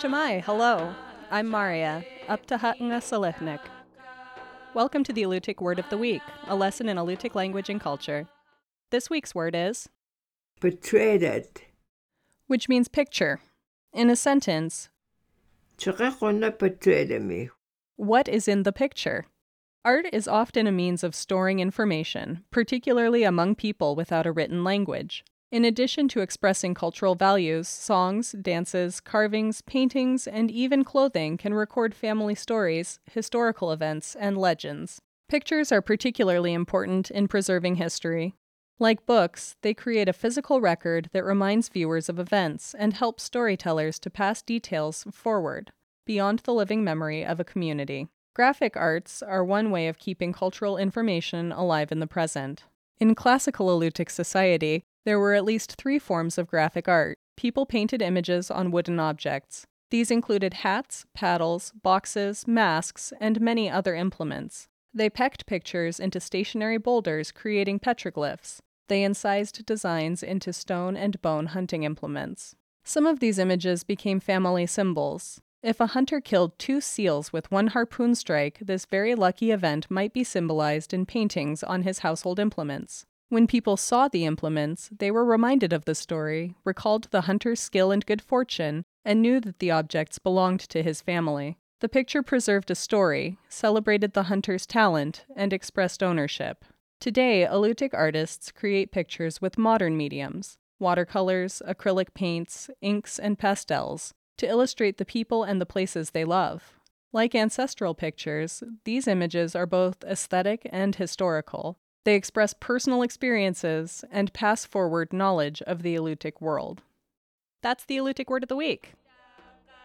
Cama'i, hello. I'm Maria, up to Hatanga Salihnik. Welcome to the Alutiiq Word of the Week, a lesson in Alutiiq language and culture. This week's word is portrayed. which means picture. In a sentence, Chaqaqona portrayed me. what is in the picture? Art is often a means of storing information, particularly among people without a written language. In addition to expressing cultural values, songs, dances, carvings, paintings, and even clothing can record family stories, historical events, and legends. Pictures are particularly important in preserving history. Like books, they create a physical record that reminds viewers of events and helps storytellers to pass details forward, beyond the living memory of a community. Graphic arts are one way of keeping cultural information alive in the present. In classical Alutiiq society, there were at least three forms of graphic art. People painted images on wooden objects. These included hats, paddles, boxes, masks, and many other implements. They pecked pictures into stationary boulders, creating petroglyphs. They incised designs into stone and bone hunting implements. Some of these images became family symbols. If a hunter killed two seals with one harpoon strike, this very lucky event might be symbolized in paintings on his household implements. When people saw the implements, they were reminded of the story, recalled the hunter's skill and good fortune, and knew that the objects belonged to his family. The picture preserved a story, celebrated the hunter's talent, and expressed ownership. Today, Alutiiq artists create pictures with modern mediums watercolors, acrylic paints, inks, and pastels to illustrate the people and the places they love. Like ancestral pictures, these images are both aesthetic and historical. They express personal experiences and pass forward knowledge of the Alutiiq world. That's the Alutiiq Word of the Week.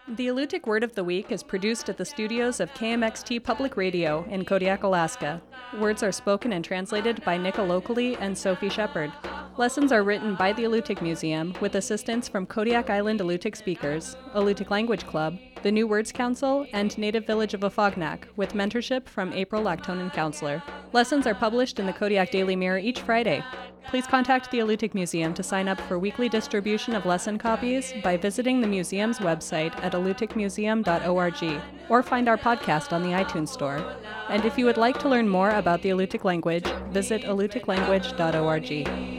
The Alutiiq Word of the Week is produced at the studios of KMXT Public Radio in Kodiak, Alaska. Words are spoken and translated by Nick Alokli and Sophie Shepherd. Lessons are written by the Alutiiq Museum with assistance from Kodiak Island Alutiiq speakers, Alutiiq Language Club, the New Words Council, and Native Village of Afognak, with mentorship from April Laktonen Counceller. Lessons are published in the Kodiak Daily Mirror each Friday. Please contact the Alutiiq Museum to sign up for weekly distribution of lesson copies by visiting the museum's website at alutiiqmuseum.org or find our podcast on the iTunes Store. And if you would like to learn more about the Alutiiq language, visit alutiiqlanguage.org.